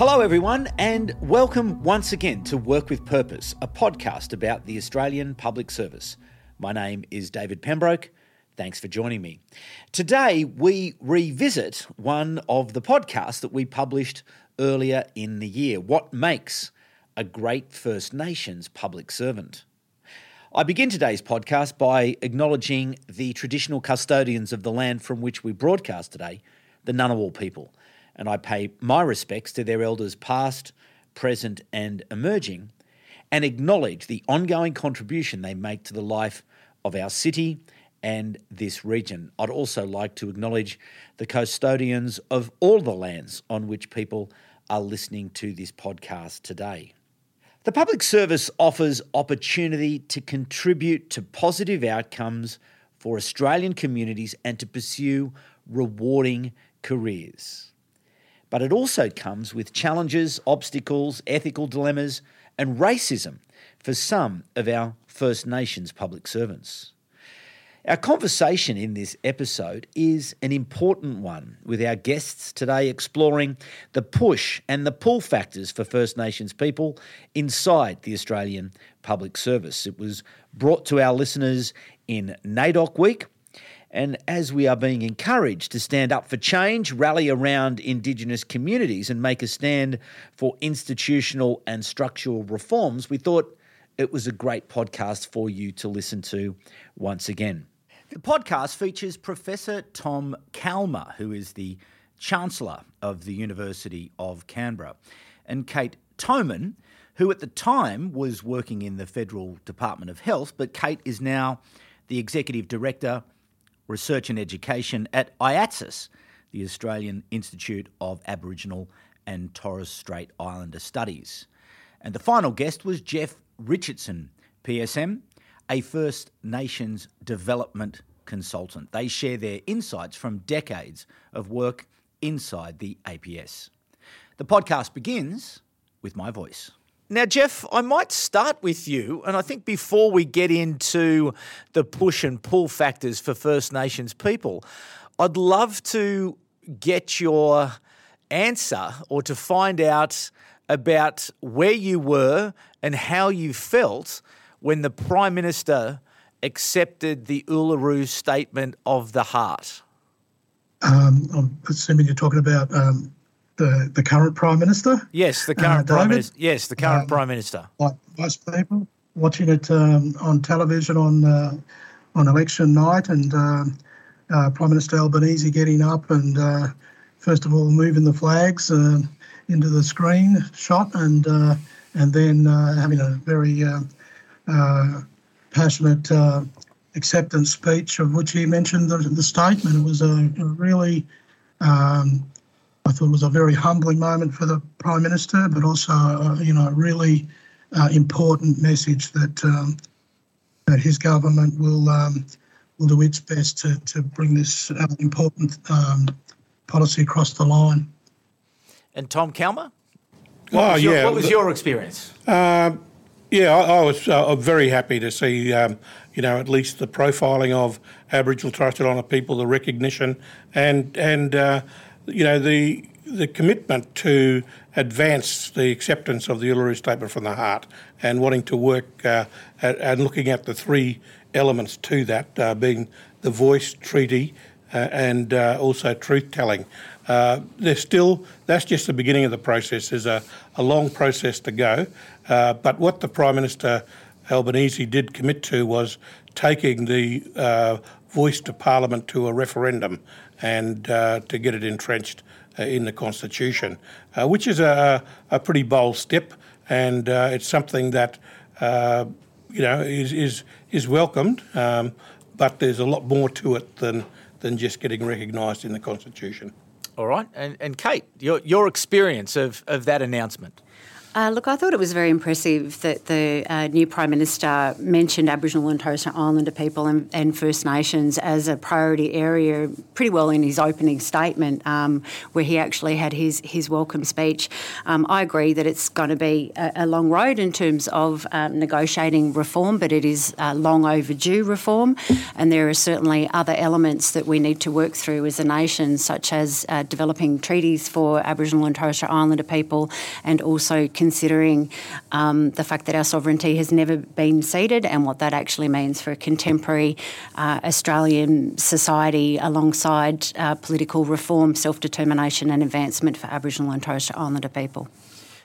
Hello, everyone, and welcome once again to Work with Purpose, a podcast about the Australian Public Service. My name is David Pembroke. Thanks for joining me. Today, we revisit one of the podcasts that we published earlier in the year What Makes a Great First Nations Public Servant? I begin today's podcast by acknowledging the traditional custodians of the land from which we broadcast today, the Ngunnawal people and I pay my respects to their elders past, present, and emerging, and acknowledge the ongoing contribution they make to the life of our city and this region. I'd also like to acknowledge the custodians of all the lands on which people are listening to this podcast today. The public service offers opportunity to contribute to positive outcomes for Australian communities and to pursue rewarding careers but it also comes with challenges, obstacles, ethical dilemmas, and racism for some of our First Nations public servants. Our conversation in this episode is an important one, with our guests today exploring the push and the pull factors for First Nations people inside the Australian Public Service. It was brought to our listeners in NAIDOC Week, and as we are being encouraged to stand up for change, rally around Indigenous communities, and make a stand for institutional and structural reforms, we thought it was a great podcast for you to listen to once again. The podcast features Professor Tom Calma, who is the Chancellor of the University of Canberra, and Kate Thomann, who at the time was working in the Federal Department of Health, but Kate is now the Executive Director Research and Education at IATSIS, the Australian Institute of Aboriginal and Torres Strait Islander Studies. And the final guest was Jeff Richardson, PSM, a First Nations development consultant. They share their insights from decades of work inside the APS. The podcast begins with my voice. Now, Jeff, I might start with you. And I think before we get into the push and pull factors for First Nations people, I'd love to get your answer or to find out about where you were and how you felt when the Prime Minister accepted the Uluru Statement of the Heart. Um, I'm assuming you're talking about um, the, the current prime minister. Yes, the current uh, prime minister. Yes, the current um, prime minister. Like most people watching it um, on television on uh, on election night, and uh, uh Prime Minister Albanese getting up and uh, first of all moving the flags uh, into the screen shot, and and then having a very passionate acceptance speech of which he mentioned the, the statement. It was a, a really um, I thought it was a very humbling moment for the Prime Minister, but also, uh, you know, a really uh, important message that um, that his government will um, will do its best to, to bring this uh, important um, policy across the line. And Tom Calma? What oh, your, yeah. What was your experience? Uh, yeah, I, I was uh, very happy to see, um, you know, at least the profiling of Aboriginal Torres Strait Islander people, the recognition, and and uh, you know, the the commitment to advance the acceptance of the Uluru Statement from the Heart and wanting to work uh, at, and looking at the three elements to that, uh, being the voice treaty uh, and uh, also truth telling. Uh, there's still, that's just the beginning of the process. There's a, a long process to go. Uh, but what the Prime Minister Albanese did commit to was taking the voice to Parliament to a referendum and uh, to get it entrenched uh, in the Constitution, uh, which is a, a pretty bold step, and it's something that you know is is is welcomed. Um, but there's a lot more to it than than just getting recognised in the Constitution. All right, and and Kate, your your experience of of that announcement. Uh, look, I thought it was very impressive that the uh, new Prime Minister mentioned Aboriginal and Torres Strait Islander people and, and, First Nations as a priority area pretty well in his opening statement, um, where he actually had his, his welcome speech. Um, I agree that it's going to be a, a, long road in terms of um, negotiating reform, but it is uh, long overdue reform, and there are certainly other elements that we need to work through as a nation, such as uh, developing treaties for Aboriginal and Torres Strait Islander people and also considering um, the fact that our sovereignty has never been ceded and what that actually means for a contemporary uh, Australian society alongside uh, political reform, self determination, and advancement for Aboriginal and Torres Strait Islander people.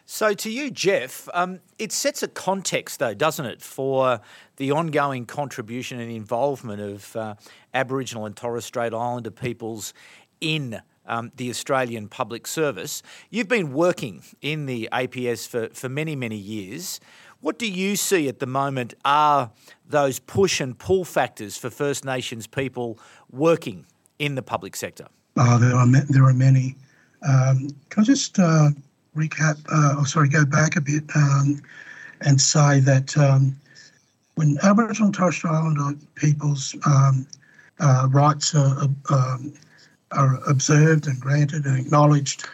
So, to you, Jeff, um, it sets a context, though, doesn't it, for the ongoing contribution and involvement of uh, Aboriginal and Torres Strait Islander peoples in um, the Australian Public Service. You've been working in the APS for, for many, many years. What do you see at the moment are those push and pull factors for First Nations people working in the public sector? Oh, there are there are many. Um, can I just uh, recap? Uh, oh, sorry, go back a bit um, and say that um, when Aboriginal and Torres Strait Islander people's um, uh, rights are um, are observed and granted and acknowledged,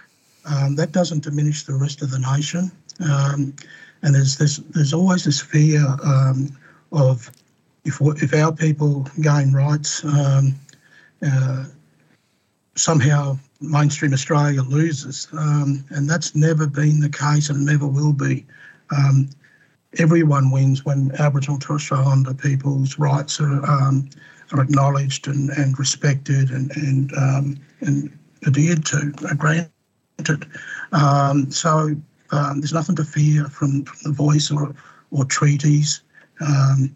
um, that doesn't diminish the rest of the nation. Um, and there's this, there's always this fear um, of if if our people gain rights, um, uh, somehow mainstream Australia loses, um, and that's never been the case and never will be. Um, everyone wins when Aboriginal and Torres Strait Islander people's rights are are acknowledged and, and respected and and um, and adhered to, are granted. Um, so um, there's nothing to fear from, from the voice or or treaties, um,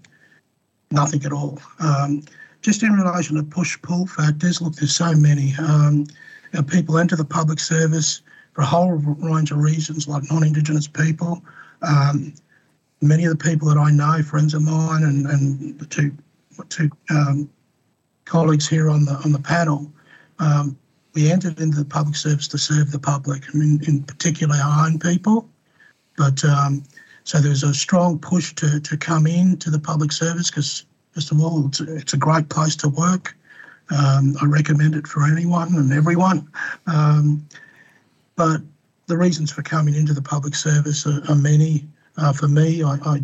nothing at all. Um, just in relation to push-pull factors, look, there's so many. Um, people enter the public service for a whole range of reasons, like non-Indigenous people. many of the people that I know, friends of mine, and, and the two two um, colleagues here on the on the panel, um, we entered into the public service to serve the public, and in, in particular our own people. But um, so there's a strong push to to come into the public service because first of all, it's, it's a great place to work. Um, I recommend it for anyone and everyone. Um, but the reasons for coming into the public service are, are many. Uh, for me, I, I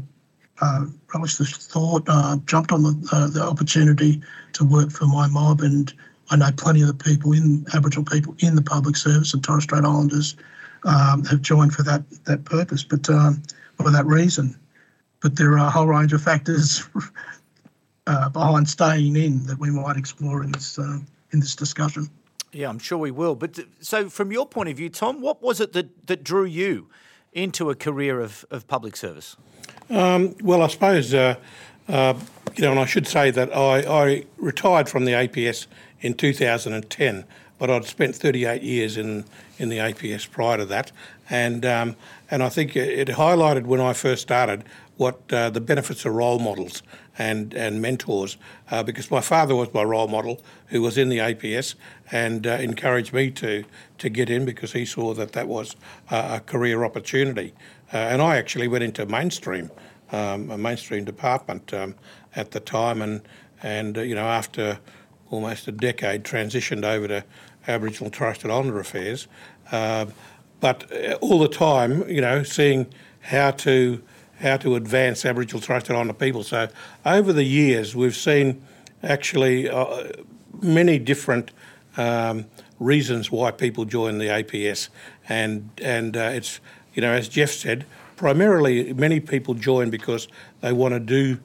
uh, relished the thought, uh, jumped on the, uh, the opportunity to work for my mob, and I know plenty of the people in Aboriginal people in the public service and Torres Strait Islanders um, have joined for that that purpose, but um, for that reason. But there are a whole range of factors uh, behind staying in that we might explore in this uh, in this discussion. Yeah, I'm sure we will. But so, from your point of view, Tom, what was it that, that drew you into a career of, of public service? Um, well, I suppose, uh, uh, you know, and I should say that I, I, retired from the APS in 2010, but I'd spent 38 years in, in the APS prior to that. And, um, and I think it highlighted when I first started what uh, the benefits of role models and, and mentors, uh, because my father was my role model who was in the APS and uh, encouraged me to, to get in because he saw that that was a career opportunity. Uh, and I actually went into mainstream, um, a mainstream department um, at the time, and and uh, you know after almost a decade transitioned over to Aboriginal and Torres Strait Islander affairs. Uh, but uh, all the time, you know, seeing how to how to advance Aboriginal and Torres Strait Islander people. So over the years, we've seen actually uh, many different um, reasons why people join the APS, and and uh, it's you know, as Jeff said, primarily many people join because they want to do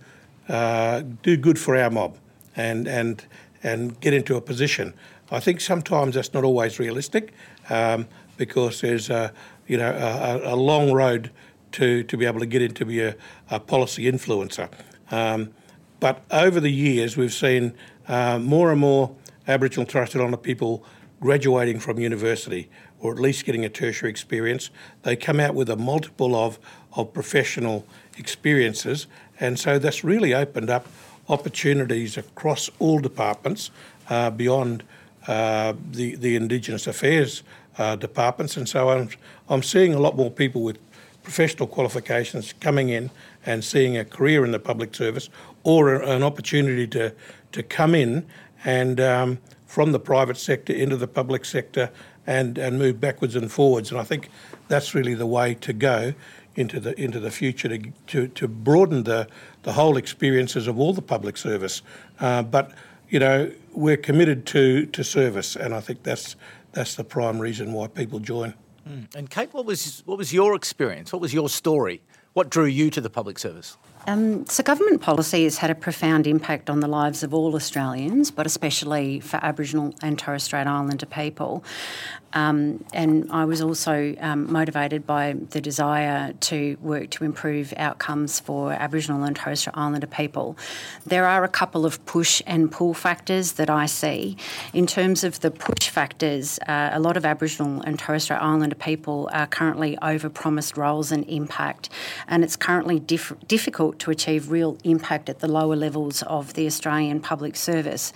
uh, do good for our mob and and and get into a position. I think sometimes that's not always realistic um, because there's a you know a, a, long road to, to be able to get into be a, a policy influencer. Um, but over the years, we've seen uh, more and more Aboriginal and Torres Strait Islander people graduating from university or at least getting a tertiary experience. They come out with a multiple of, of professional experiences, and so that's really opened up opportunities across all departments uh, beyond uh, the, the Indigenous Affairs uh, departments. And so I'm, I'm seeing a lot more people with professional qualifications coming in and seeing a career in the public service or an opportunity to, to come in and um, from the private sector into the public sector and, and move backwards and forwards. And I think that's really the way to go into the into the future to to, to broaden the, the whole experiences of all the public service. Uh, but you know we're committed to to service, and I think that's that's the prime reason why people join. Mm. And Kate, what was what was your experience? What was your story? What drew you to the public service? Um, so, government policy has had a profound impact on the lives of all Australians, but especially for Aboriginal and Torres Strait Islander people. Um, and I was also um, motivated by the desire to work to improve outcomes for Aboriginal and Torres Strait Islander people. There are a couple of push and pull factors that I see. In terms of the push factors, uh, a lot of Aboriginal and Torres Strait Islander people are currently over-promised roles and impact, and it's currently diff- difficult to achieve real impact at the lower levels of the Australian public service.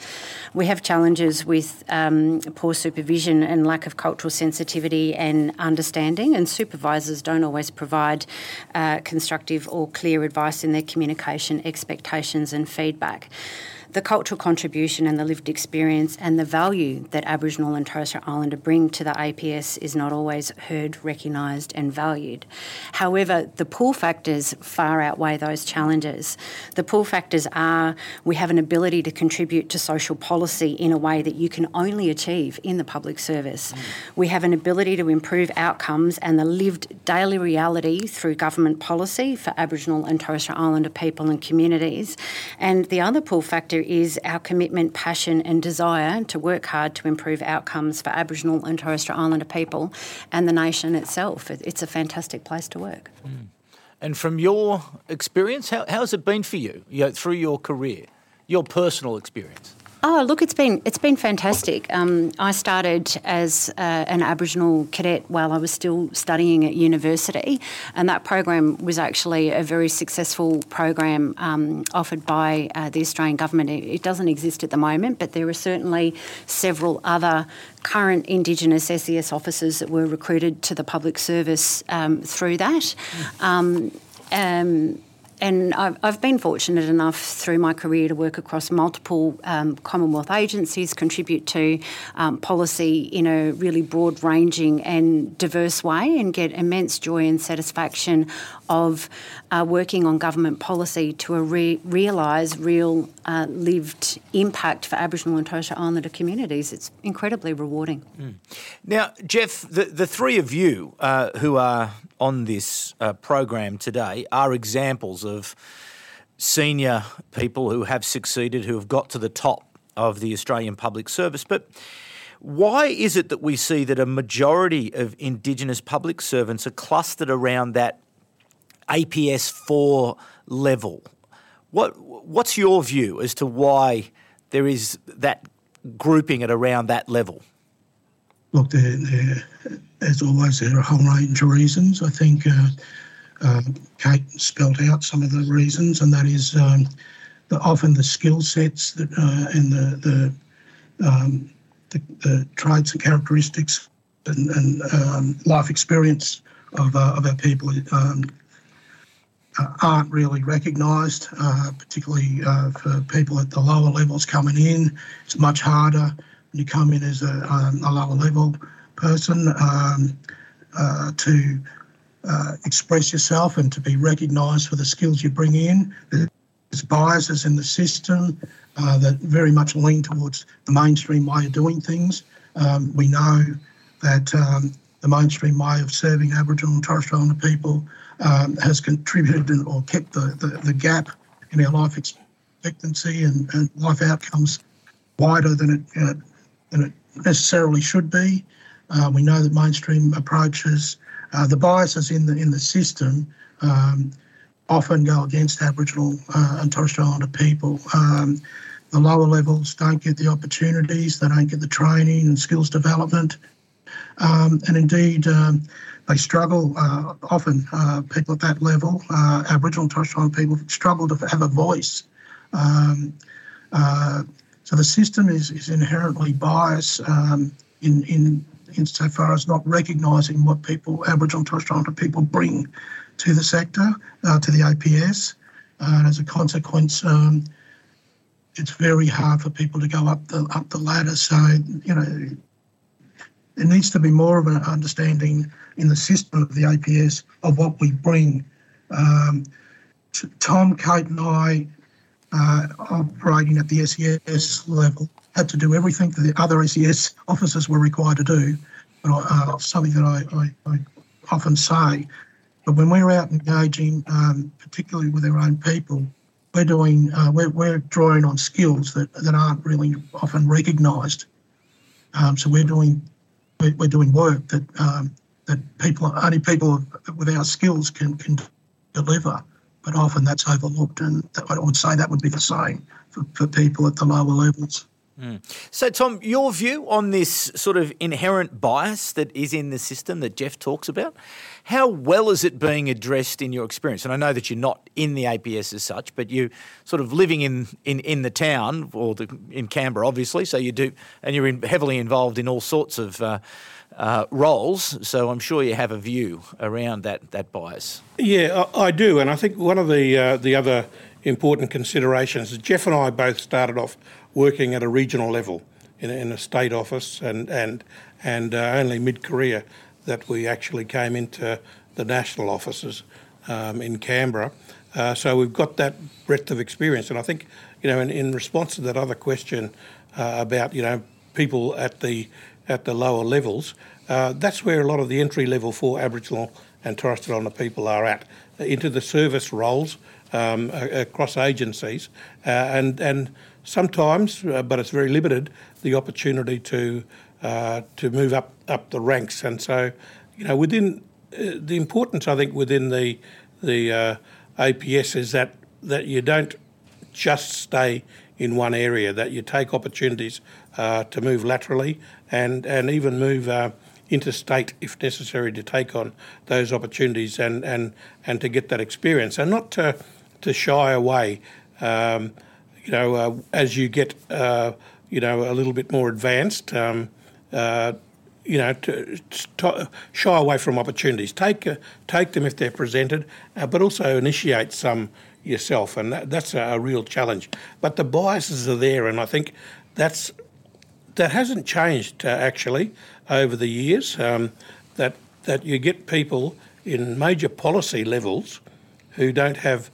We have challenges with um, poor supervision and lack of cultural sensitivity and understanding, and supervisors don't always provide uh, constructive or clear advice in their communication, expectations, and feedback the cultural contribution and the lived experience and the value that Aboriginal and Torres Strait Islander bring to the APS is not always heard, recognised, and valued. However, the pull factors far outweigh those challenges. The pull factors are we have an ability to contribute to social policy in a way that you can only achieve in the public service. Mm. We have an ability to improve outcomes and the lived daily reality through government policy for Aboriginal and Torres Strait Islander people and communities. And the other pull factor is our commitment, passion, and desire to work hard to improve outcomes for Aboriginal and Torres Strait Islander people and the nation itself. It's a fantastic place to work. Mm. And from your experience, how, how has it been for you, you know, through your career, your personal experience? Oh, look, it's been it's been fantastic. Um, I started as uh, an Aboriginal cadet while I was still studying at university, and that program was actually a very successful program um, offered by uh, the Australian government. It, it, doesn't exist at the moment, but there are certainly several other current Indigenous SES officers that were recruited to the public service um, through that. Mm. Um, um and I've, I've, been fortunate enough through my career to work across multiple um, Commonwealth agencies, contribute to um, policy in a really broad ranging and diverse way, and get immense joy and satisfaction of uh, working on government policy to re- realise real uh, lived impact for Aboriginal and Torres Strait Islander communities. It's incredibly rewarding. Mm. Now, Jeff, the, the three of you uh, who are on this uh, program today are examples of senior people who have succeeded, who have got to the top of the Australian public service. But why is it that we see that a majority of Indigenous public servants are clustered around that APS 4 level? What, what's your view as to why there is that grouping at around that level? Look, there, as always, there are a whole range of reasons. I think uh, uh, Kate spelt out some of the reasons, and that is um, the, often the skill sets that uh, and the the, um, the, the traits and characteristics and, and um, life experience of, uh, of our people um, aren't really recognised, uh, particularly for people at the lower levels coming in. It's much harder when you come in as a, um, a lower level person um, uh, to uh, express yourself and to be recognised for the skills you bring in. There's biases in the system uh, that very much lean towards the mainstream way of doing things. Um, we know that um, the mainstream way of serving Aboriginal and Torres Strait Islander people um, has contributed or kept the, the, the, gap in our life expectancy and, and life outcomes wider than it uh, than it necessarily should be. Uh, we know that mainstream approaches, uh, the biases in the in the system, um, often go against Aboriginal uh, and Torres Strait Islander people. Um, the lower levels don't get the opportunities, they don't get the training and skills development, um, and indeed um, they struggle. Uh, often, uh, people at that level, uh, Aboriginal and Torres Strait people, struggle to have a voice. Um, so the system is, is inherently biased um, in, in insofar as not recognising what people, Aboriginal and Torres Strait Islander people, bring to the sector, uh, to the APS. Uh, and as a consequence, um, it's very hard for people to go up the up the ladder. So you know, there needs to be more of an understanding in the system of the APS of what we bring. Um, Tom, Kate, and I, uh, operating at the SES level, had to do everything that the other SES officers were required to do. But uh, something that I, I, I, often say. But when we're out engaging, um, particularly with our own people, we're doing uh, we're, we're drawing on skills that, that aren't really often recognised. Um, so we're doing we're, doing work that um, that people only people with our skills can can deliver, but often that's overlooked. And I would say that would be the same for, for people at the lower levels. Mm. So, Tom, your view on this sort of inherent bias that is in the system that Jeff talks about, how well is it being addressed in your experience? And I know that you're not in the APS as such, but you sort of living in, in, in the town or the, in Canberra, obviously. So you do, and you're in, heavily involved in all sorts of uh, uh, roles. So I'm sure you have a view around that that bias. Yeah, I, I do, and I think one of the uh, the other important considerations is Jeff and I both started off working at a regional level in, in a state office, and and and uh, only mid career that we actually came into the national offices um, in Canberra. Uh, so we've got that breadth of experience, and I think you know in, in response to that other question uh, about you know people at the at the lower levels, uh, that's where a lot of the entry level for Aboriginal and Torres Strait Islander people are at into the service roles um, across agencies, uh, and and sometimes, uh, but it's very limited, the opportunity to uh, to move up up the ranks. And so, you know, within uh, the importance, I think, within the the uh, APS is that that you don't just stay in one area, that you take opportunities uh, to move laterally and and even move. Uh, interstate, if necessary, to take on those opportunities and, and, and to get that experience, and not to to shy away. Um, you know, as you get, you know, a little bit more advanced, um, uh, you know, to, to, shy away from opportunities. Take uh, take them if they're presented, uh, but also initiate some yourself, and that, that's a, a, real challenge. But the biases are there, and I think that's that hasn't changed uh, actually over the years. Um, that that you get people in major policy levels who don't have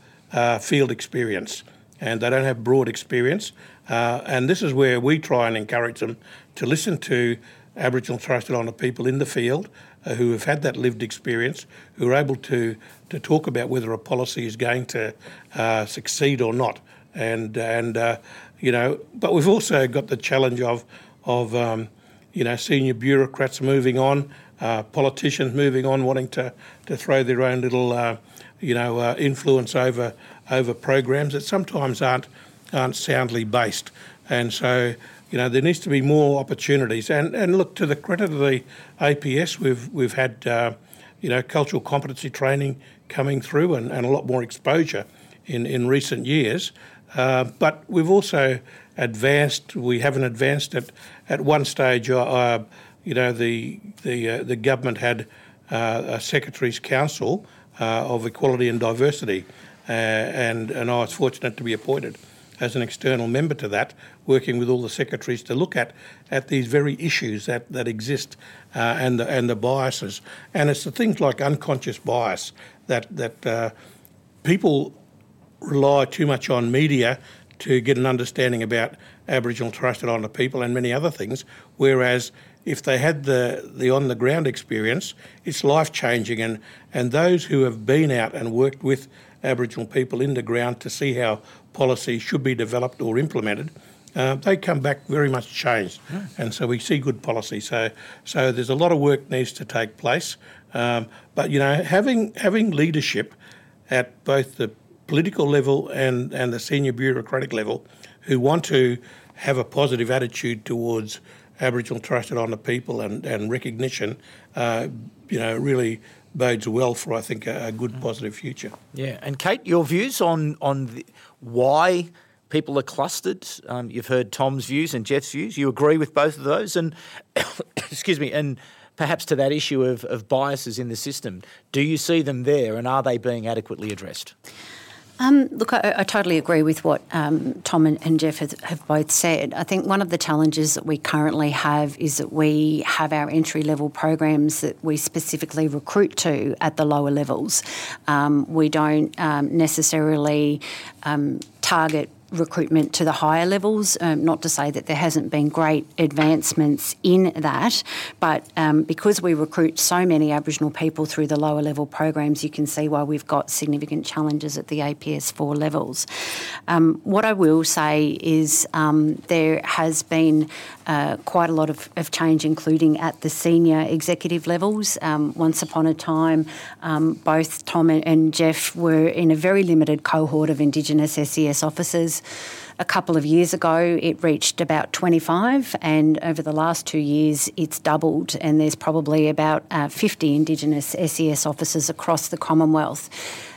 field experience and they don't have broad experience. Uh, and this is where we try and encourage them to listen to Aboriginal Torres Strait Islander people in the field uh, who have had that lived experience, who are able to, to talk about whether a policy is going to uh, succeed or not. And, and uh, you know, but we've also got the challenge of, of um, you know, senior bureaucrats moving on, uh, politicians moving on, wanting to, to throw their own little, uh, you know, influence over over programs that sometimes aren't aren't soundly based. And so, you know, there needs to be more opportunities. And and look to the credit of the APS, we've we've had uh, you know cultural competency training coming through and, and a lot more exposure in in recent years. Uh, but we've also advanced. We haven't advanced at at one stage. Uh, uh you know, the the uh, the government had uh, a Secretary's council of equality and diversity and, and I was fortunate to be appointed as an external member to that, working with all the secretaries to look at at these very issues that, that exist uh, and the and the biases. And it's the things like unconscious bias that that uh, people rely too much on media to get an understanding about Aboriginal Torres Strait Islander people and many other things, whereas if they had the, the on the ground experience, it's life changing. And, and those who have been out and worked with Aboriginal people in the ground to see how policy should be developed or implemented, uh, they come back very much changed. Mm. And so we see good policy. So, so there's a lot of work needs to take place. Um, but, you know, having, having leadership at both the political level and, and the senior bureaucratic level who want to have a positive attitude towards Aboriginal Torres Strait Islander people and, and recognition, uh, you know, really bodes well for, I think, a, a good, mm. positive future. Yeah. And Kate, your views on, on the, why people are clustered. Um, you've heard Tom's views and Jeff's views. You agree with both of those, and excuse me, and perhaps to that issue of, of biases in the system. Do you see them there, and are they being adequately addressed? Um, look, I, I, totally agree with what um, Tom and, and Jeff have, have, both said. I think one of the challenges that we currently have is that we have our entry level programs that we specifically recruit to at the lower levels. Um, we don't um, necessarily um, target recruitment to the higher levels. Um, not to say that there hasn't been great advancements in that, but um, because we recruit so many Aboriginal people through the lower level programs, you can see why we've got significant challenges at the APS 4 levels. Um, what I will say is um, there has been uh, quite a lot of, of, change, including at the senior executive levels. Um, once upon a time, um, both Tom and Jeff were in a very limited cohort of Indigenous SES officers. A couple of years ago, it reached about 25, and over the last two years, it's doubled, and there's probably about uh, 50 Indigenous SES officers across the Commonwealth.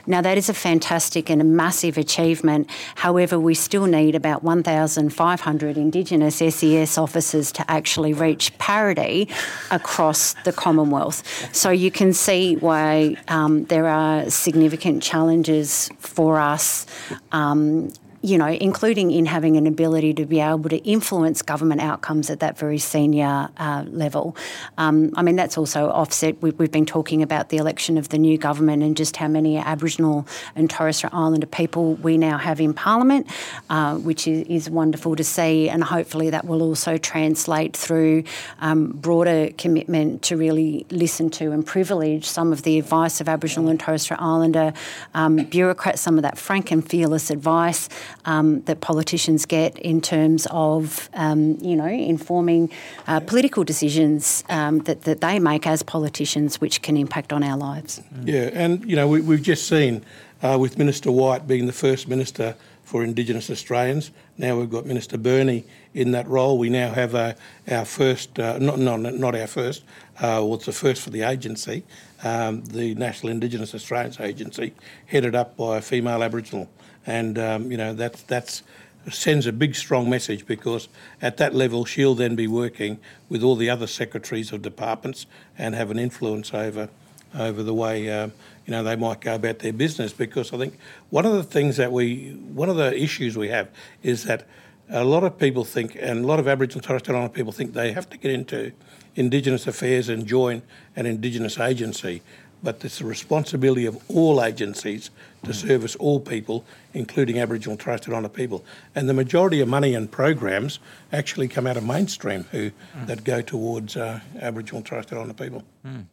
Now, that is a fantastic and a massive achievement. However, we still need about 1,500 Indigenous SES officers to actually reach parity across the Commonwealth. So you can see why um, there are significant challenges for us. Um, you know, including in having an ability to be able to influence government outcomes at that very senior uh, level. Um, I mean, that's also offset. We, have been talking about the election of the new government and just how many Aboriginal and Torres Strait Islander people we now have in Parliament, uh, which is, is, wonderful to see. And hopefully that will also translate through um, broader commitment to really listen to and privilege some of the advice of Aboriginal and Torres Strait Islander um, bureaucrats, some of that frank and fearless advice um, that politicians get in terms of, um, you know, informing uh, political decisions um, that, that they make as politicians, which can impact on our lives. Yeah, and, you know, we, we've just seen uh, with Minister Wyatt being the first minister for Indigenous Australians. Now we've got Minister Burney in that role. We now have uh, our first, uh, not, not, not our first, uh, well, it's the first for the agency, um, the National Indigenous Australians Agency, headed up by a female Aboriginal and um, you know that that's sends a big strong message because at that level she'll then be working with all the other secretaries of departments and have an influence over over the way um, you know they might go about their business. Because I think one of the things that we one of the issues we have is that a lot of people think and a lot of Aboriginal and Torres Strait Islander people think they have to get into Indigenous affairs and join an Indigenous agency but it's the responsibility of all agencies to service all people, including Aboriginal and Torres Strait Islander people. And the majority of money and programs actually come out of mainstream who mm. that go towards uh, Aboriginal and Torres Strait Islander people. Mm.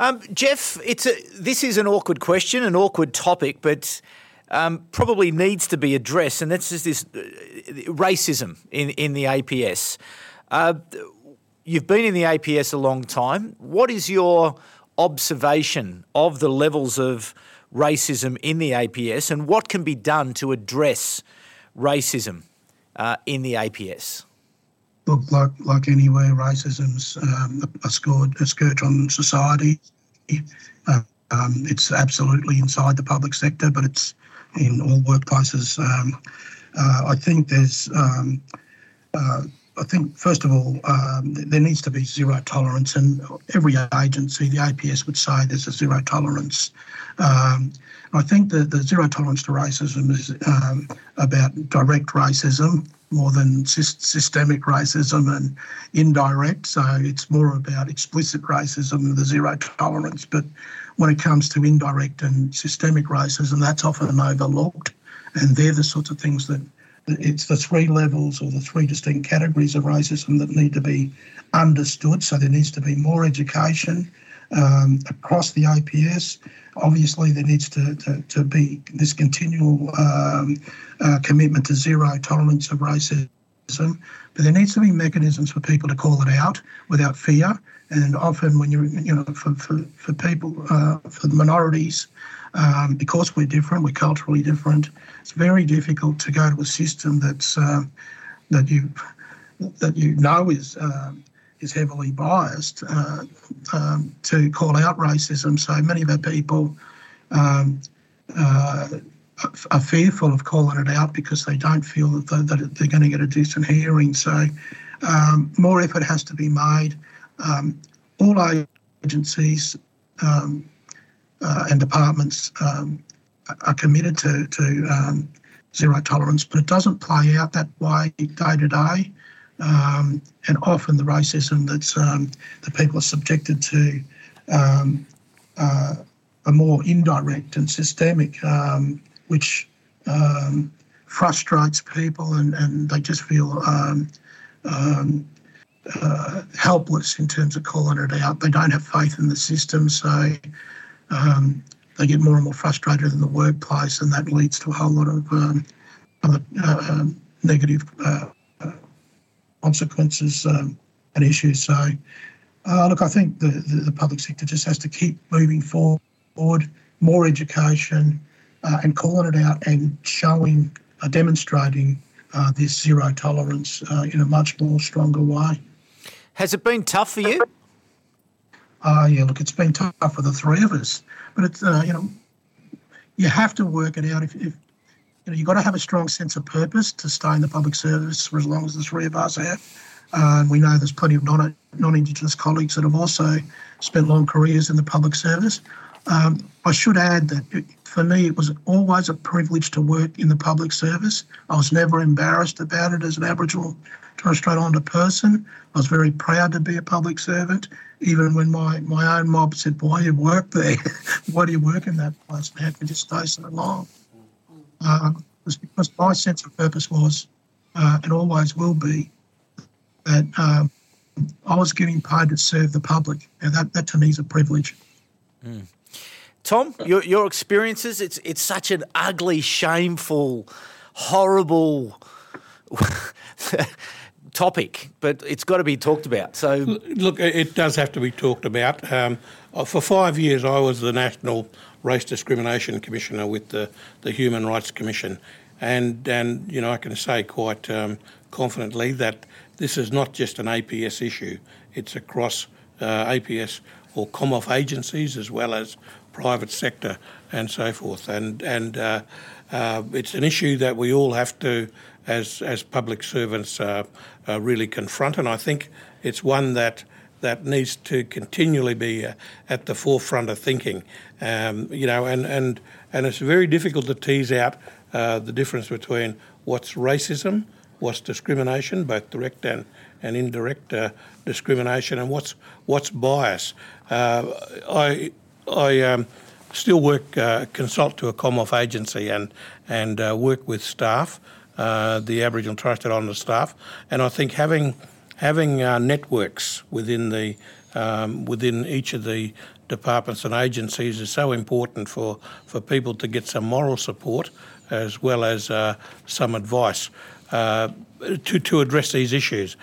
Um, Jeff, it's a, this is an awkward question, an awkward topic, but um, probably needs to be addressed, and that's just this uh, racism in, in the APS. Uh, you've been in the APS a long time. What is your observation of the levels of racism in the APS and what can be done to address racism uh, in the APS? Look, like like anywhere, racism's um, a, scourge, a scourge on society. Uh, um, it's absolutely inside the public sector, but it's in all workplaces. Um, uh, I think there's um, uh, I think, first of all, um, there needs to be zero tolerance, and every agency, the APS would say there's a zero tolerance. Um, I think that the zero tolerance to racism is um, about direct racism more than sy- systemic racism and indirect. So it's more about explicit racism the zero tolerance. But when it comes to indirect and systemic racism, that's often overlooked. And they're the sorts of things that it's the three levels or the three distinct categories of racism that need to be understood. So there needs to be more education um, across the APS. Obviously, there needs to, to, to be this continual um, uh, commitment to zero tolerance of racism. But there needs to be mechanisms for people to call it out without fear. And often, when you're, you know, for, for, for people, uh, for the minorities, um, because we're different, we're culturally different. It's very difficult to go to a system that's uh, that you that you know is uh, is heavily biased uh, um, to call out racism. So many of our people um, uh, are fearful of calling it out because they don't feel that they're, that they're going to get a decent hearing. So um, more effort has to be made. Um, all agencies um, uh, and departments um, are committed to, to um, zero tolerance, but it doesn't play out that way day to day. Um, and often the racism that people are subjected to uh, are more indirect and systemic, um, which um, frustrates people and, and they just feel um, um, uh, helpless in terms of calling it out. They don't have faith in the system, so um, they get more and more frustrated in the workplace, and that leads to a whole lot of um, other uh, negative uh, uh, consequences and issues. So, uh, look, I think the, the, the, public sector just has to keep moving forward more education, uh, and calling it out and showing, uh, demonstrating this zero tolerance in a much more stronger way. Has it been tough for you? Uh, yeah, look, it's been tough for the three of us, but it's uh, you know, you have to work it out. If, if you know, you've got to have a strong sense of purpose to stay in the public service for as long as the three of us have. and we know there's plenty of non non-Indigenous colleagues that have also spent long careers in the public service. Um, I should add that it, for me, it was always a privilege to work in the public service. I was never embarrassed about it as an Aboriginal Torres Strait Islander person. I was very proud to be a public servant, even when my, my own mob said, Why do you work there? Why do you work in that place? And how can you stay so long? Uh, it was because my sense of purpose was, uh, and always will be, that um, I was getting paid to serve the public. And that, that to me is a privilege. Mm. Tom, your, your experiences, it's, it's such an ugly, shameful, horrible topic, but it's got to be talked about. So, Look, it does have to be talked about. Um, uh, for five years, I was the National Race Discrimination Commissioner with the, the Human Rights Commission. And, and, you know, I can say quite um, confidently that this is not just an APS issue, it's across uh, APS or ComOff agencies as well as private sector and so forth. And and uh, uh, it's an issue that we all have to, as as public servants, uh, uh really confront. And I think it's one that that needs to continually be uh, at the forefront of thinking. Um, you know, and and and it's very difficult to tease out uh, the difference between what's racism, what's discrimination, both direct and and indirect discrimination, and what's what's bias. I I um, still work, uh, consult to a ComOff agency and, and uh, work with staff, uh, the Aboriginal Torres Strait Islander staff, and I think having having uh, networks within the um, within each of the departments and agencies is so important for, for people to get some moral support as well as uh, some advice uh, to, to address these issues.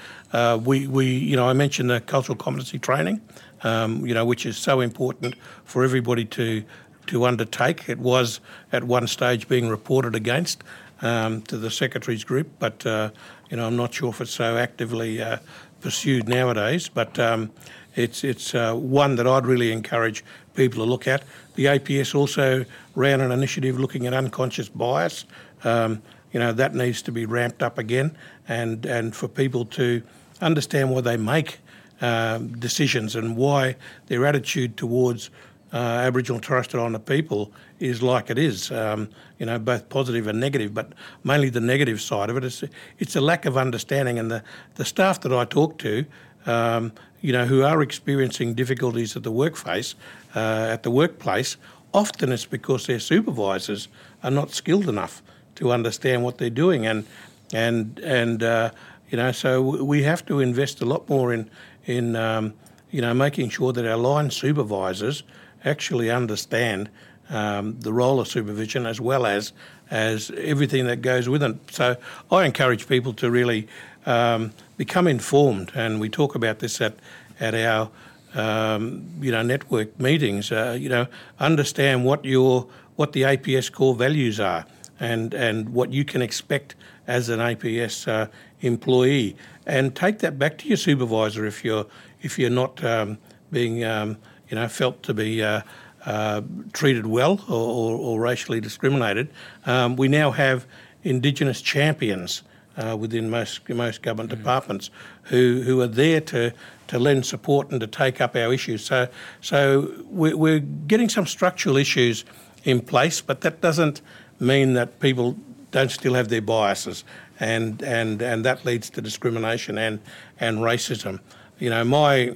we, we, you know, I mentioned the cultural competency training um, you know, which is so important for everybody to to undertake. It was at one stage being reported against um, to the secretaries group, but uh, you know, I'm not sure if it's so actively uh, pursued nowadays. But um, it's it's uh, one that I'd really encourage people to look at. The APS also ran an initiative looking at unconscious bias. Um, you know that needs to be ramped up again, and and for people to understand why they make um, decisions and why their attitude towards uh, Aboriginal and Torres Strait Islander people is like it is, um, you know, both positive and negative, but mainly the negative side of it. It's, it's a lack of understanding, and the, the staff that I talk to, um, you know, who are experiencing difficulties at the workplace, uh, at the workplace, often it's because their supervisors are not skilled enough to understand what they're doing, and and and uh, you know, so we have to invest a lot more in in um, you know making sure that our line supervisors actually understand um, the role of supervision as well as as everything that goes with it. So I encourage people to really um, become informed, and we talk about this at at our um, you know network meetings. Uh, you know, understand what your what the APS core values are, and and what you can expect as an APS uh, employee, and take that back to your supervisor if you're if you're not um, being um, you know felt to be uh, uh, treated well or, or, or racially discriminated. Um, we now have Indigenous champions uh, within most most government mm. departments who, who are there to, to lend support and to take up our issues. So so we're, we're getting some structural issues in place, but that doesn't mean that people don't still have their biases, and and and that leads to discrimination and and racism. You know, my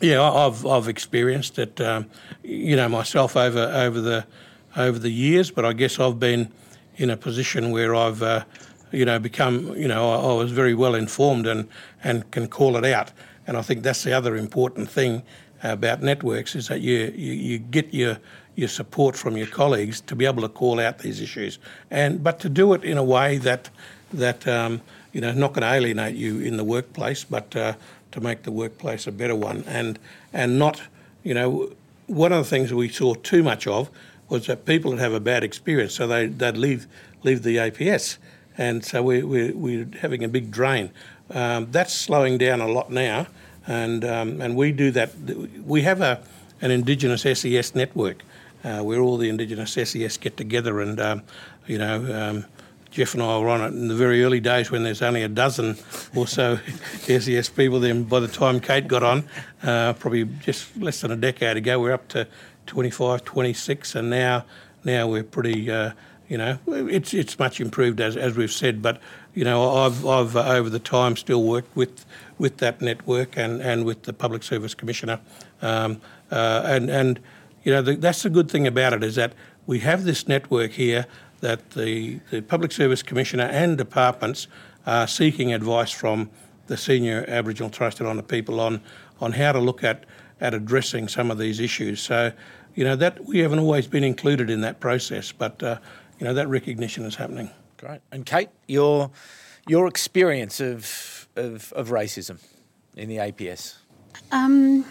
yeah, I've I've experienced it. Um, you know, myself over over the over the years, but I guess I've been in a position where I've uh, you know become you know I, I, was very well informed and and can call it out. And I think that's the other important thing about networks is that you you, you get your your support from your colleagues to be able to call out these issues, and but to do it in a way that that um, you know not going to alienate you in the workplace, but uh, to make the workplace a better one, and and not you know one of the things we saw too much of was that people would have a bad experience, so they they'd leave leave the APS, and so we, we we're having a big drain. Um, that's slowing down a lot now, and um, and we do that. We have a an Indigenous SES network uh, where all the Indigenous SES get together and, um, you know, um, Jeff and I were on it in the very early days when there's only a dozen or so SES people. Then by the time Kate got on, uh, probably just less than a decade ago, we're up to 25, 26, and now now we're pretty. Uh, you know, it's it's much improved as, as we've said, but you know, I've I've uh, over the time still worked with with that network and, and with the Public Service Commissioner, um, uh, and and you know, the, that's the good thing about it is that we have this network here that the, the Public Service Commissioner and departments are seeking advice from the senior Aboriginal and Torres Strait Islander people on, on how to look at, at addressing some of these issues. So, you know, that we haven't always been included in that process, but, uh, you know, that recognition is happening. Great. And Kate, your, your experience of, of, of racism in the APS? Um,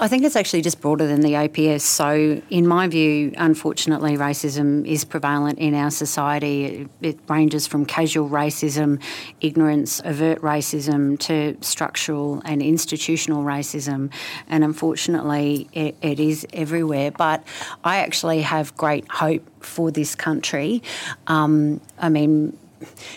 I think it's actually just broader than the APS. So, in my view, unfortunately, racism is prevalent in our society. It, it ranges from casual racism, ignorance, overt racism, to structural and institutional racism. And unfortunately, it, it is everywhere. But I actually have great hope for this country. Um, I mean,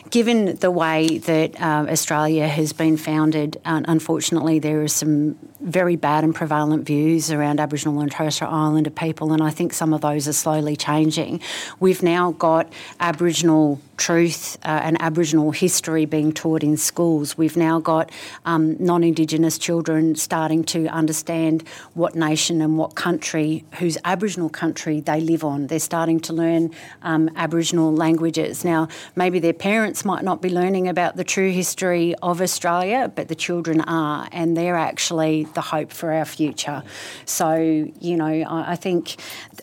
given the way that uh, Australia has been founded, uh, unfortunately, there are some very bad and prevalent views around Aboriginal and Torres Strait Islander people, and I think some of those are slowly changing. We've now got Aboriginal truth uh, and Aboriginal history being taught in schools. We've now got um, non Indigenous children starting to understand what nation and what country, whose Aboriginal country they live on. They're starting to learn um, Aboriginal languages. Now, maybe their parents might not be learning about the true history of Australia, but the children are, and they're actually the hope for our future. So, you know, I, I think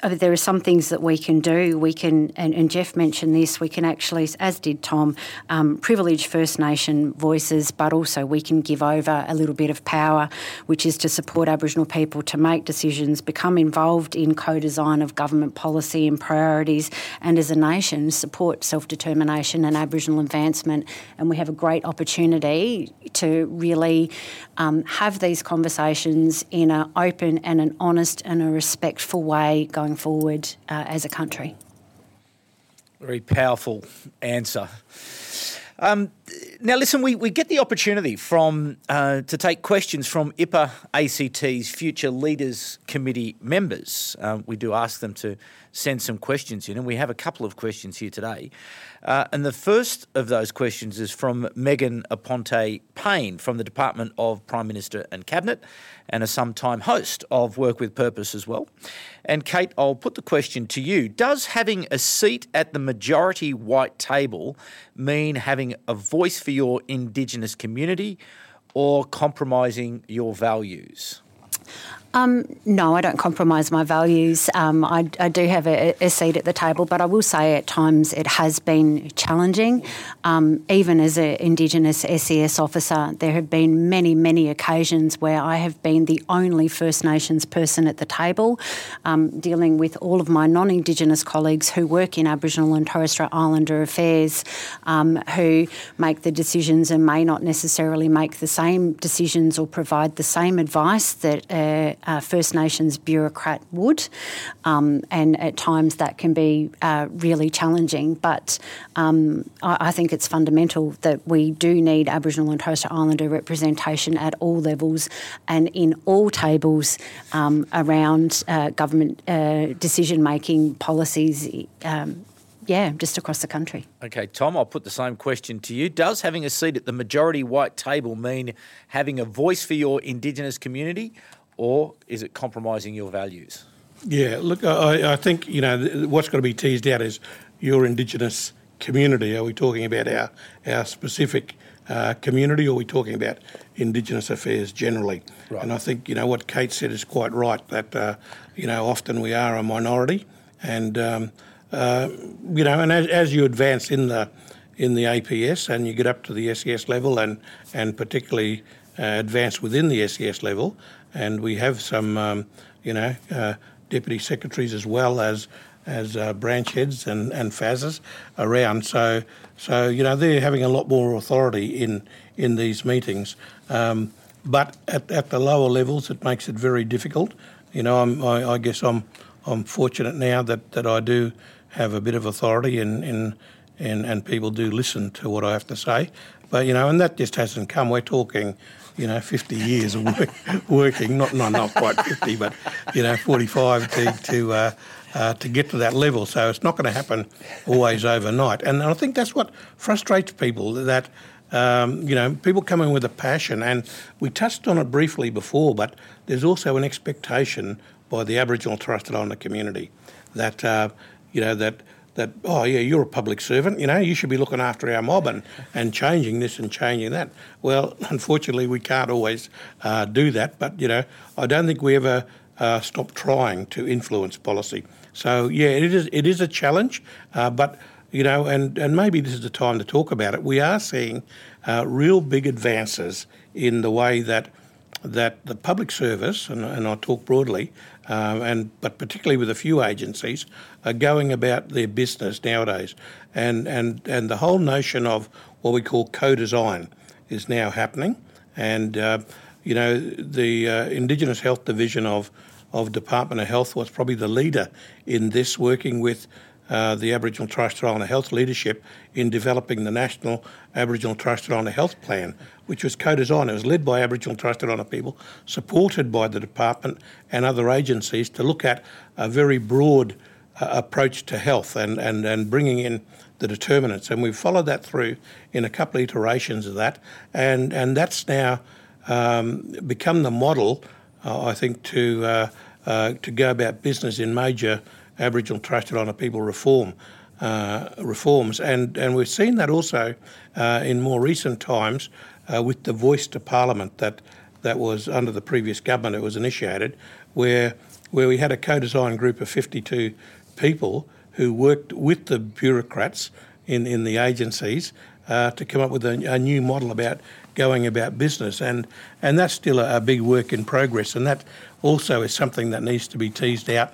there are some things that we can do. We can, and, and Jeff mentioned this, we can actually as did Tom, um, privilege First Nation voices, but also we can give over a little bit of power, which is to support Aboriginal people to make decisions, become involved in co design of government policy and priorities, and as a nation, support self determination and Aboriginal advancement. And we have a great opportunity to really um, have these conversations in an open and an honest and a respectful way going forward uh, as a country. Very powerful answer. Um, now, listen, we, we get the opportunity from uh, to take questions from IPA ACT's Future Leaders Committee members. Um, we do ask them to send some questions in, and we have a couple of questions here today. Uh, and the first of those questions is from Megan Aponte Payne from the Department of Prime Minister and Cabinet, and a sometime host of Work with Purpose as well. And Kate, I'll put the question to you Does having a seat at the majority white table mean having a voice for your Indigenous community or compromising your values? Um, no, I don't compromise my values. Um, I, I, do have a, a, seat at the table, but I will say at times it has been challenging. Um, even as an Indigenous SES officer, there have been many, many occasions where I have been the only First Nations person at the table, um, dealing with all of my non Indigenous colleagues who work in Aboriginal and Torres Strait Islander affairs, um, who make the decisions and may not necessarily make the same decisions or provide the same advice that. Uh, uh, First Nations bureaucrat would, um, and at times that can be uh, really challenging. But um, I, I, think it's fundamental that we do need Aboriginal and Torres Strait Islander representation at all levels and in all tables um, around uh, government uh, decision making policies. Um, yeah, just across the country. Okay, Tom, I'll put the same question to you. Does having a seat at the majority white table mean having a voice for your Indigenous community, or is it compromising your values? Yeah, look, I, I think, you know, what's got to be teased out is your Indigenous community. Are we talking about our, our specific uh, community, or are we talking about Indigenous affairs generally? Right. And I think, you know, what Kate said is quite right that, uh, you know, often we are a minority and. Um, uh, you know, and as, as you advance in the in the APS and you get up to the SES level and and particularly uh, advance within the SES level, and we have some, um, you know, uh, deputy secretaries as well as as uh, branch heads and and FASs around. So so you know they're having a lot more authority in in these meetings. Um, but at, at the lower levels, it makes it very difficult. You know, I'm, I, I guess I'm I'm fortunate now that, that I do have a bit of authority and, and, and, and people do listen to what I have to say. But, you know, and that just hasn't come. We're talking, you know, 50 years of work, working, not, not, not quite 50, but, you know, 45 to, to, uh, uh, to get to that level. So it's not going to happen always overnight. And I think that's what frustrates people that, um, you know, people come in with a passion. And we touched on it briefly before, but there's also an expectation by the Aboriginal Strait Islander community that uh, you know, that that oh yeah, you're a public servant, you know, you should be looking after our mob and, and changing this and changing that. Well, unfortunately, we can't always uh, do that, but you know, I don't think we ever uh, stop trying to influence policy. So yeah, it is it is a challenge, uh, but you know, and and maybe this is the time to talk about it. We are seeing uh, real big advances in the way that that the public service, and, and I talk broadly, um, and but particularly with a few agencies, are going about their business nowadays, and and and the whole notion of what we call co-design is now happening, and uh, you know the uh, Indigenous Health Division of of Department of Health was probably the leader in this, working with uh, the Aboriginal Torres Strait Islander Health leadership in developing the National Aboriginal Torres Strait Islander Health Plan, which was co-designed. It was led by Aboriginal Torres Strait Islander people, supported by the department and other agencies to look at a very broad uh, approach to health and, and, and bringing in the determinants. And we've followed that through in a couple of iterations of that, and and that's now um, become the model, uh, I think, to uh, uh to go about business in major Aboriginal Islander people reform. Uh, reforms, and, and we've seen that also uh, in more recent times uh, with the voice to Parliament that that was under the previous government. It was initiated where where we had a co-design group of 52 people who worked with the bureaucrats in, in the agencies uh, to come up with a, a, new model about going about business, and and that's still a, a big work in progress, and that also is something that needs to be teased out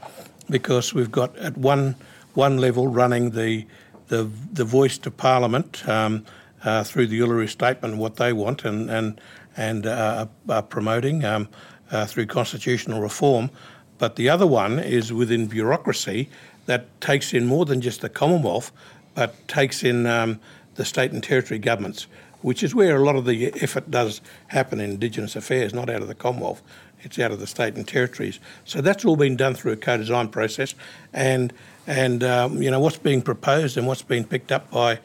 because we've got at one one level running the the, the voice to Parliament um, uh, through the Uluru Statement what they want and and and uh, are promoting um, uh, through constitutional reform, but the other one is within bureaucracy that takes in more than just the Commonwealth, but takes in um, the state and territory governments, which is where a lot of the effort does happen in Indigenous affairs, not out of the Commonwealth it's out of the state and territories. So that's all been done through a co-design process, and and um, you know what's being proposed and what's been picked up by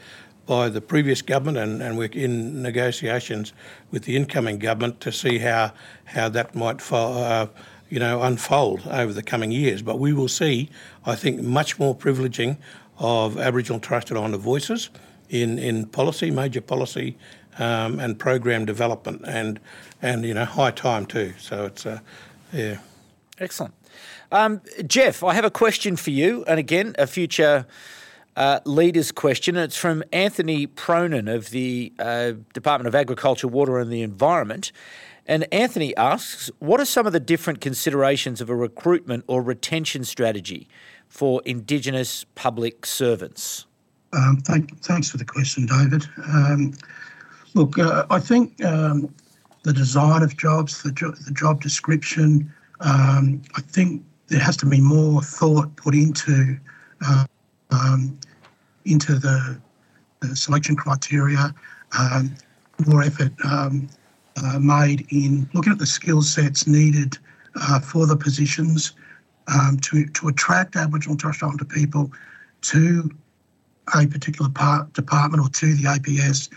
by the previous government, and, and we're in negotiations with the incoming government to see how how that might fo- uh, you know unfold over the coming years. But we will see, I think, much more privileging of Aboriginal and Torres Strait Islander voices in in policy, major policy um, and program development, and and you know high time too. So it's uh, yeah, excellent. Um, Jeff, I have a question for you, and again a future. Uh, leaders question. It's from Anthony Pronan of the uh, Department of Agriculture, Water and the Environment. And Anthony asks, what are some of the different considerations of a recruitment or retention strategy for Indigenous public servants? Um, thank, thanks for the question, David. Um, Look, uh, I think um, the design of jobs, the, jo- the job description, um, I think there has to be more thought put into uh, um, into the, the, selection criteria, um, more effort um, uh, made in looking at the skill sets needed uh, for the positions um, to, to attract Aboriginal and Torres Strait Islander people to a particular part, department or to the APS.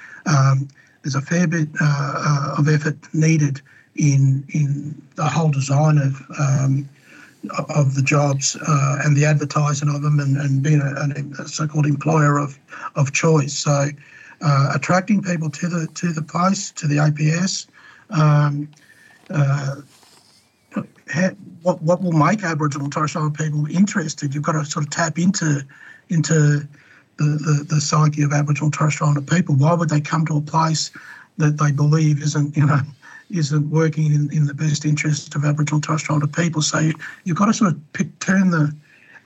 There's a fair bit uh, uh, of effort needed in in the whole design of um, of the jobs uh, and the advertising of them and, and being a, a, so-called employer of of choice. So uh, attracting people to the to the place to the APS. Um, uh, what what will make Aboriginal and Torres Strait people interested? You've got to sort of tap into into the, the, the psyche of Aboriginal and Torres Strait Islander people. Why would they come to a place that they believe isn't you know isn't working in, in the best interest of Aboriginal and Torres Strait Islander people? So you, you've got to sort of pick, turn the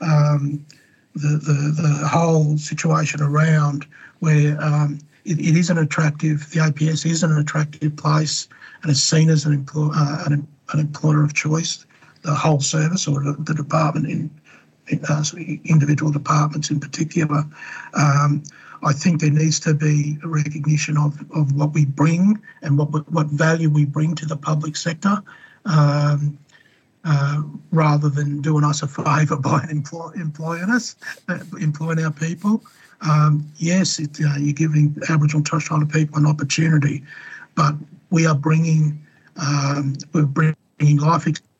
um, the, the, the whole situation around where um, it, it is an attractive, the APS is an attractive place and is seen as an, employ, uh, an, an employer of choice, the whole service or the, the department in, individual departments in particular. Um, I think there needs to be a recognition of, of what we bring and what what value we bring to the public sector. Um, uh, rather than doing us a favour by employ, employing us, uh, employing our people. Um, yes, it, uh, you're giving Aboriginal and Torres Strait people an opportunity, but we are bringing um, we're bringing life experience,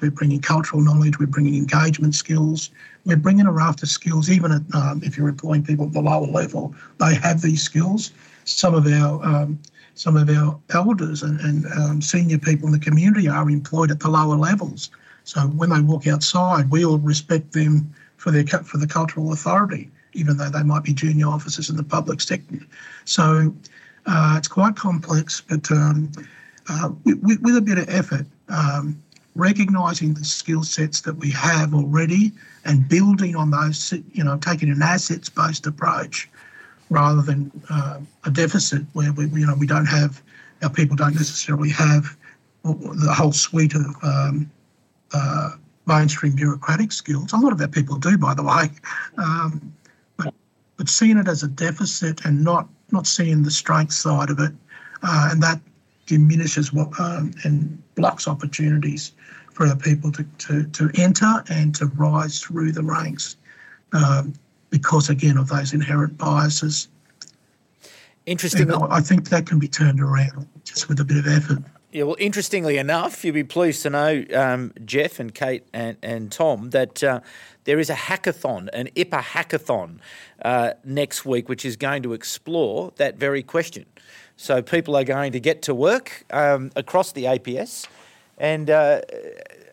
we're bringing cultural knowledge, we're bringing engagement skills, we're bringing a raft of skills. Even at, um, if you're employing people at the lower level, they have these skills. Some of our um, some of our elders and, and um, senior people in the community are employed at the lower levels. So when they walk outside, we all respect them for their for the cultural authority, even though they might be junior officers in the public sector. So uh, it's quite complex, but um, uh, with, with, a bit of effort, um, recognising the skill sets that we have already and building on those, you know, taking an assets-based approach rather than uh, a deficit where we, you know, we don't have our people don't necessarily have the whole suite of um, uh, mainstream bureaucratic skills. A lot of our people do, by the way, um, but but seeing it as a deficit and not not seeing the strength side of it, uh, and that diminishes what um, and blocks opportunities for people to, to, to enter and to rise through the ranks um, because, again, of those inherent biases. Interesting. And I think that can be turned around just with a bit of effort. Yeah, well, interestingly enough, you'll be pleased to know, um, Jeff and Kate and, and Tom, that uh, there is a hackathon, an IPA hackathon uh, next week, which is going to explore that very question. So people are going to get to work um, across the APS and uh,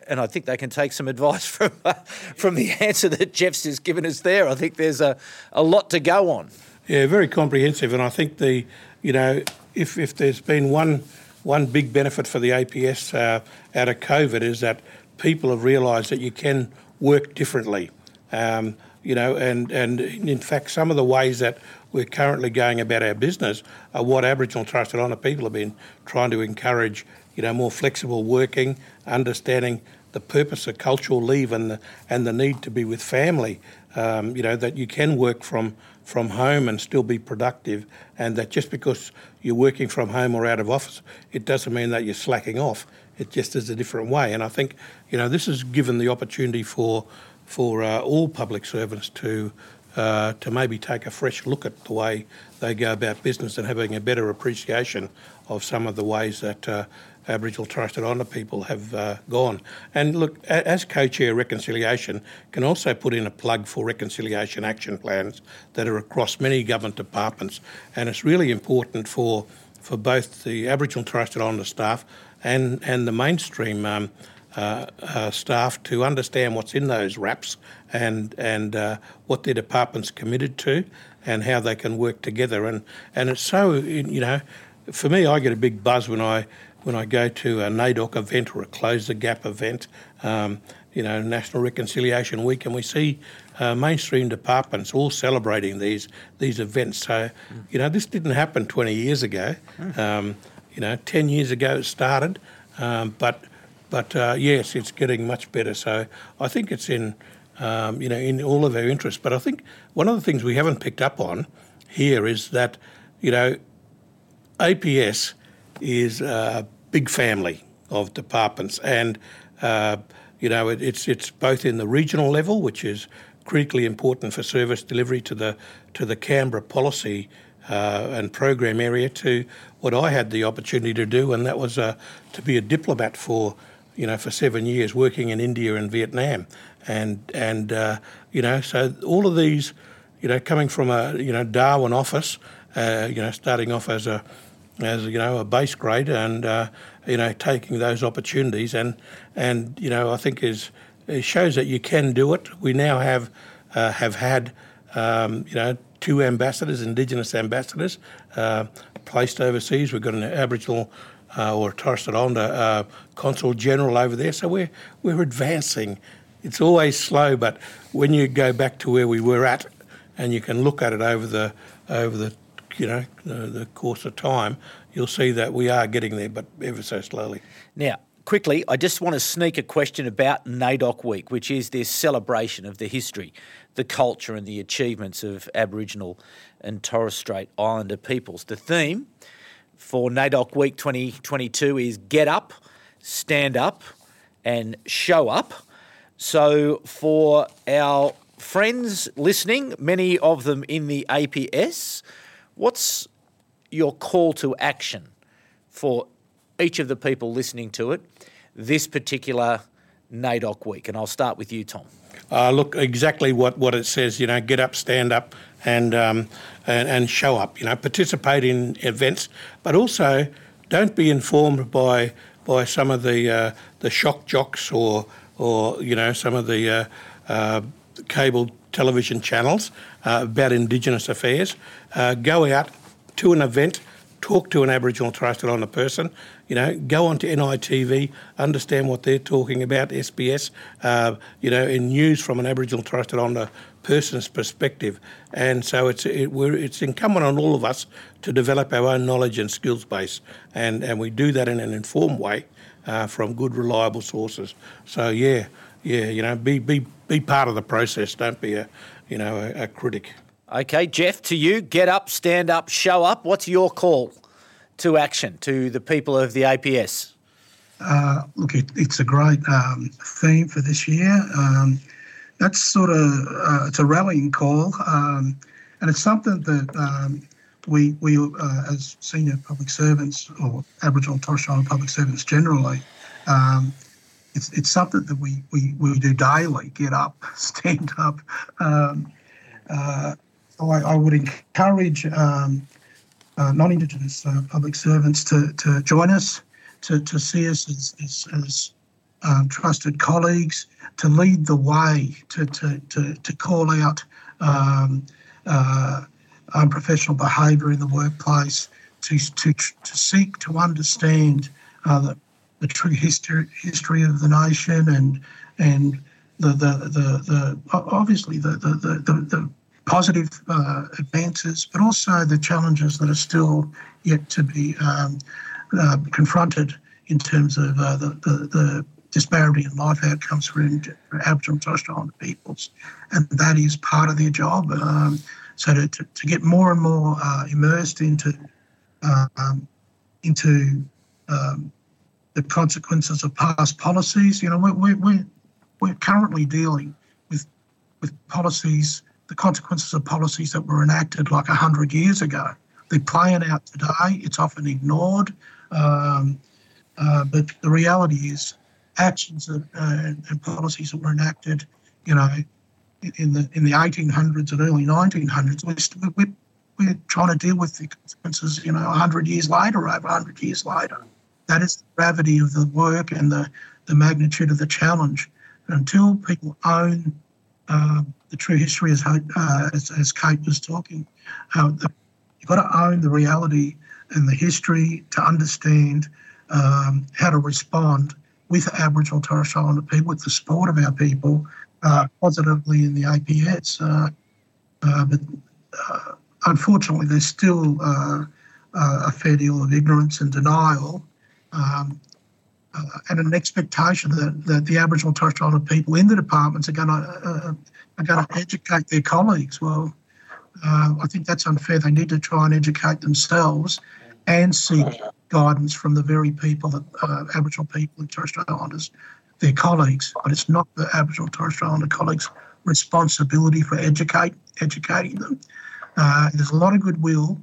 and I think they can take some advice from uh, from the answer that Jeff's has given us there. I think there's a, a lot to go on. Yeah, very comprehensive, and I think the you know if if there's been one one big benefit for the APS uh, out of COVID is that people have realised that you can work differently. Um, you know, and, and in fact, some of the ways that we're currently going about our business are what Aboriginal Strait Islander people have been trying to encourage, you know, more flexible working, understanding the purpose of cultural leave and the, and the need to be with family. Um, you know, that you can work from from home and still be productive, and that just because you're working from home or out of office, it doesn't mean that you're slacking off. It just is a different way. And I think, you know, this has given the opportunity for for uh, all public servants to uh, to maybe take a fresh look at the way they go about business and having a better appreciation of some of the ways that uh, Aboriginal Torres Strait Islander people have uh, gone. And look, as co-chair reconciliation, can also put in a plug for reconciliation action plans that are across many government departments, and it's really important for for both the Aboriginal Torres Strait Islander staff and and the mainstream. Um, uh, uh, staff to understand what's in those RAPs and and uh, what their department's committed to and how they can work together and and it's so you know for me I get a big buzz when I when I go to a NAIDOC event or a Close the Gap event, um, you know, National Reconciliation Week, and we see uh, mainstream departments all celebrating these these events. So, you know, this didn't happen 20 years ago. Um, you know, 10 years ago it started, um, but but uh, yes, it's getting much better. So I think it's in um, you know in all of our interests. But I think one of the things we haven't picked up on here is that you know APS is a big family of departments and. Uh, you know, it, it's it's both in the regional level, which is critically important for service delivery to the to the Canberra policy uh, and program area to what I had the opportunity to do, and that was uh, to be a diplomat for you know for seven years, working in India and Vietnam, and and uh, you know so all of these, you know, coming from a you know Darwin office, uh, you know, starting off as a as you know a base grade and uh, you know taking those opportunities and and you know I think is it shows that you can do it. We now have uh, have had um, you know two ambassadors, Indigenous ambassadors, uh, placed overseas. We've got an Aboriginal uh, or Torres Strait Islander uh, consul general over there. So we're we're advancing. It's always slow, but when you go back to where we were at, and you can look at it over the over the you know the, the course of time, you'll see that we are getting there, but ever so slowly. Now, quickly, I just want to sneak a question about NAIDOC Week, which is this celebration of the history, the culture, and the achievements of Aboriginal and Torres Strait Islander peoples. The theme for NAIDOC Week 2022 is Get Up, Stand Up, and Show Up. So, for our friends listening, many of them in the APS, what's your call to action for each of the people listening to it this particular NAIDOC week? And I'll start with you, Tom. Uh, look, exactly what, what it says, you know, get up, stand up, and, um, and, and show up, you know, participate in events, but also don't be informed by, by some of the, uh, the shock jocks or, or, you know, some of the uh, uh cable television channels uh, about Indigenous affairs. Uh, go out to an event, talk to an Aboriginal Torres Strait Islander person, you know, go onto NITV, understand what they're talking about, SBS, uh, you know, in news from an Aboriginal Torres Strait Islander person's perspective. And so it's it, it's incumbent on all of us to develop our own knowledge and skills base, and, and we do that in an informed way uh, from good, reliable sources. So yeah, yeah, you know, be be be part of the process. Don't be a you know a, a critic. Okay, Jeff, to you, get up, stand up, show up. What's your call to action to the people of the APS? Uh, look, it, it's a great um, theme for this year. Um, that's sort of uh, it's a rallying call, um, and it's something that um, we we uh, as senior public servants or Aboriginal and Torres Strait Islander public servants generally. It's, it's something that we, we, we do daily get up, stand up. Um, uh, so I, I, would encourage um, uh, non-Indigenous uh, public servants to, to join us, to, to see us as, as, as um, trusted colleagues, to lead the way, to, to, to, to call out um, uh, unprofessional behaviour in the workplace, to, to, to seek to understand uh, the, the true history, history of the nation and and the the the, the obviously the the, the, the positive uh, advances, but also the challenges that are still yet to be um, uh, confronted in terms of uh, the, the, the, disparity in life outcomes for Aboriginal and Torres Strait Islander peoples. And that is part of their job. Um, so to, to, to, get more and more uh, immersed into um, into um, the consequences of past policies, you know, we're, we're, we're currently dealing with with policies the consequences of policies that were enacted like 100 years ago. They're playing out today. It's often ignored. Um, uh, but the reality is, actions that, uh, and policies that were enacted, you know, in the in the 1800s and early 1900s, we're, we're, we're trying to deal with the consequences, you know, 100 years later, over 100 years later. That is the gravity of the work and the, the magnitude of the challenge. Until people own um, the true history, as, uh, as, as, Kate was talking. Uh, the, you've got to own the reality and the history to understand um, how to respond with Aboriginal Torres Strait Islander people, with the support of our people, uh, positively in the APS. Uh, uh, but uh, unfortunately, there's still a fair deal of ignorance and denial. Um, uh, and an expectation that, that the Aboriginal Torres people in the departments are going to uh, are going to educate their colleagues. Well, uh, I think that's unfair. They need to try and educate themselves and seek guidance from the very people that uh, Aboriginal people and Torres Strait Islanders, their colleagues. But it's not the Aboriginal Torres Strait Islander colleagues' responsibility for educate educating them. Uh, there's a lot of goodwill,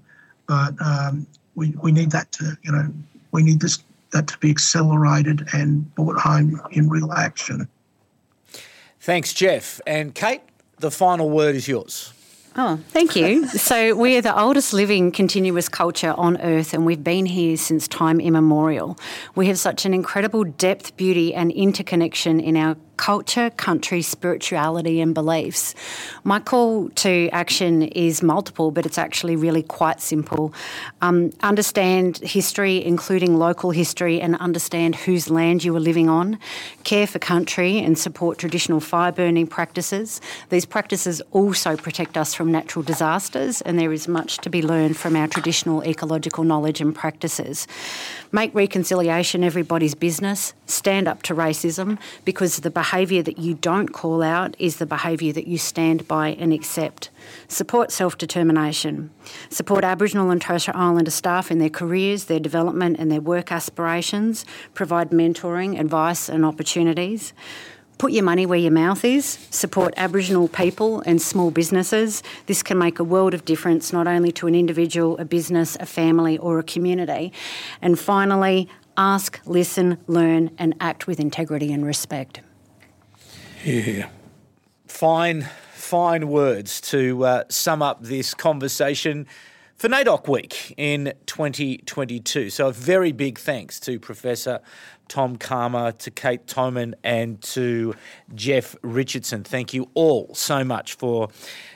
but um, we, we need that to you know we need this that to be accelerated and brought home in real action. Thanks, Jeff. And Kate, the final word is yours. Oh, thank you. so, we're the oldest living continuous culture on Earth, and we've been here since time immemorial. We have such an incredible depth, beauty, and interconnection in our culture, country, spirituality, and beliefs. My call to action is multiple, but it's actually really quite simple. Um, understand history, including local history, and understand whose land you are living on. Care for country and support traditional fire burning practices. These practices also protect us from natural disasters, and there is much to be learned from our traditional ecological knowledge and practices. Make reconciliation everybody's business. Stand up to racism because the behaviour that you don't call out is the behaviour that you stand by and accept. Support self determination. Support Aboriginal and Torres Strait Islander staff in their careers, their development, and their work aspirations. Provide mentoring, advice, and opportunities. Put your money where your mouth is. Support Aboriginal people and small businesses. This can make a world of difference not only to an individual, a business, a family, or a community. And finally, ask, listen, learn, and act with integrity and respect. Yeah. Fine, fine words to uh, sum up this conversation for NAIDOC Week in 2022. So, a very big thanks to Professor Tom Calma, to Kate Thomann, and to Jeff Richardson. Thank you all so much for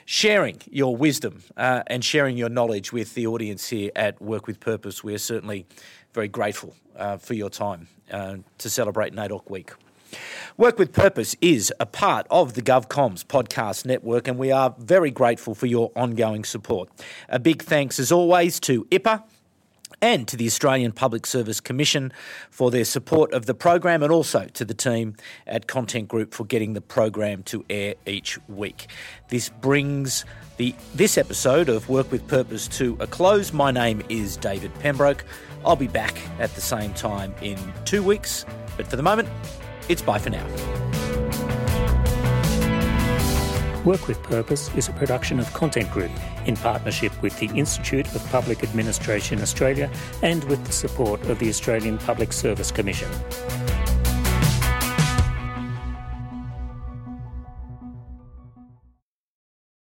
sharing your wisdom uh, and sharing your knowledge with the audience here at Work with Purpose. We're certainly very grateful uh, for your time uh, to celebrate NAIDOC Week. Work with Purpose is a part of the GovComms podcast network, and we are very grateful for your ongoing support. A big thanks, as always, to IPA and to the Australian Public Service Commission for their support of the program, and also to the team at Content Group for getting the program to air each week. This brings the this episode of Work with Purpose to a close. My name is David Pembroke. I'll be back at the same time in two weeks, but for the moment, it's bye for now. Work with Purpose is a production of Content Group in partnership with the Institute of Public Administration Australia and with the support of the Australian Public Service Commission.